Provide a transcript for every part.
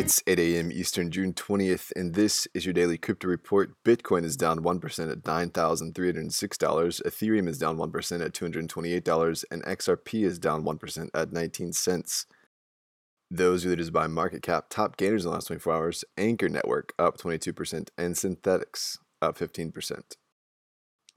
It's 8 a.m. Eastern, June 20th, and this is your daily crypto report. Bitcoin is down 1% at $9,306, Ethereum is down 1% at $228, and XRP is down 1% at 19 cents. Those are leaders by market cap. Top gainers in the last 24 hours Ankr Network up 22%, and Synthetix up 15%.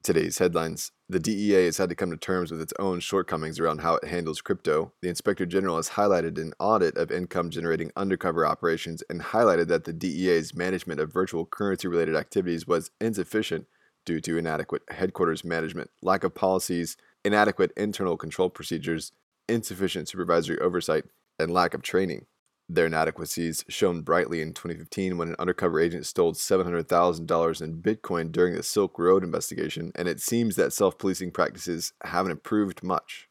Today's headlines The DEA has had to come to terms with its own shortcomings around how it handles crypto. The Inspector General has highlighted an audit of income generating undercover operations and highlighted that the DEA's management of virtual currency related activities was insufficient due to inadequate headquarters management, lack of policies, inadequate internal control procedures, insufficient supervisory oversight, and lack of training. Their inadequacies shone brightly in 2015 when an undercover agent stole $700,000 in Bitcoin during the Silk Road investigation, and it seems that self policing practices haven't improved much.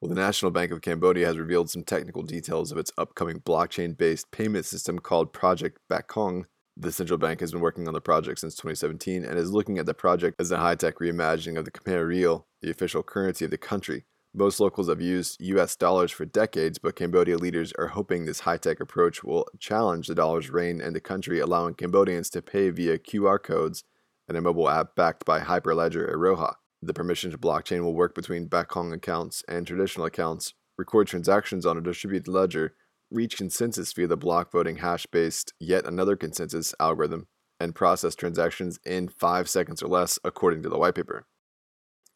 Well, the National Bank of Cambodia has revealed some technical details of its upcoming blockchain based payment system called Project Bakong. The central bank has been working on the project since 2017 and is looking at the project as a high tech reimagining of the Khmer riel, the official currency of the country. Most locals have used US dollars for decades, but Cambodia leaders are hoping this high tech approach will challenge the dollar's reign in the country, allowing Cambodians to pay via QR codes and a mobile app backed by Hyperledger Iroha. The permissioned blockchain will work between Bakong accounts and traditional accounts, record transactions on a distributed ledger, reach consensus via the block voting hash based yet another consensus algorithm, and process transactions in 5 seconds or less, according to the white paper.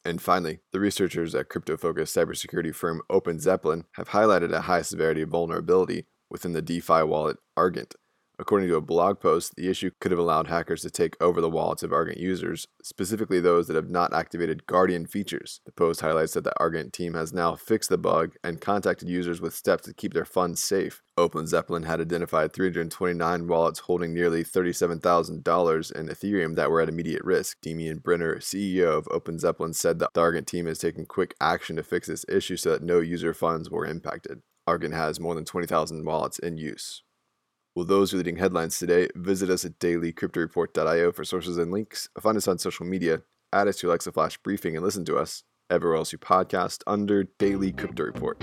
And finally, the researchers at crypto focused cybersecurity firm OpenZeppelin have highlighted a high severity vulnerability within the DeFi wallet Argent. According to a blog post, the issue could have allowed hackers to take over the wallets of Argent users, specifically those that have not activated Guardian features. The post highlights that the Argent team has now fixed the bug and contacted users with steps to keep their funds safe. OpenZeppelin had identified 329 wallets holding nearly $37,000 in Ethereum that were at immediate risk. Demian Brener, CEO of OpenZeppelin, said the Argent team has taken quick action to fix this issue so that no user funds were impacted. Argent has more than 20,000 wallets in use. Well, those are leading headlines today. Visit us at dailycryptoreport.io for sources and links. Find us on social media. Add us to Alexa Flash Briefing and listen to us everywhere else you podcast under Daily Crypto Report.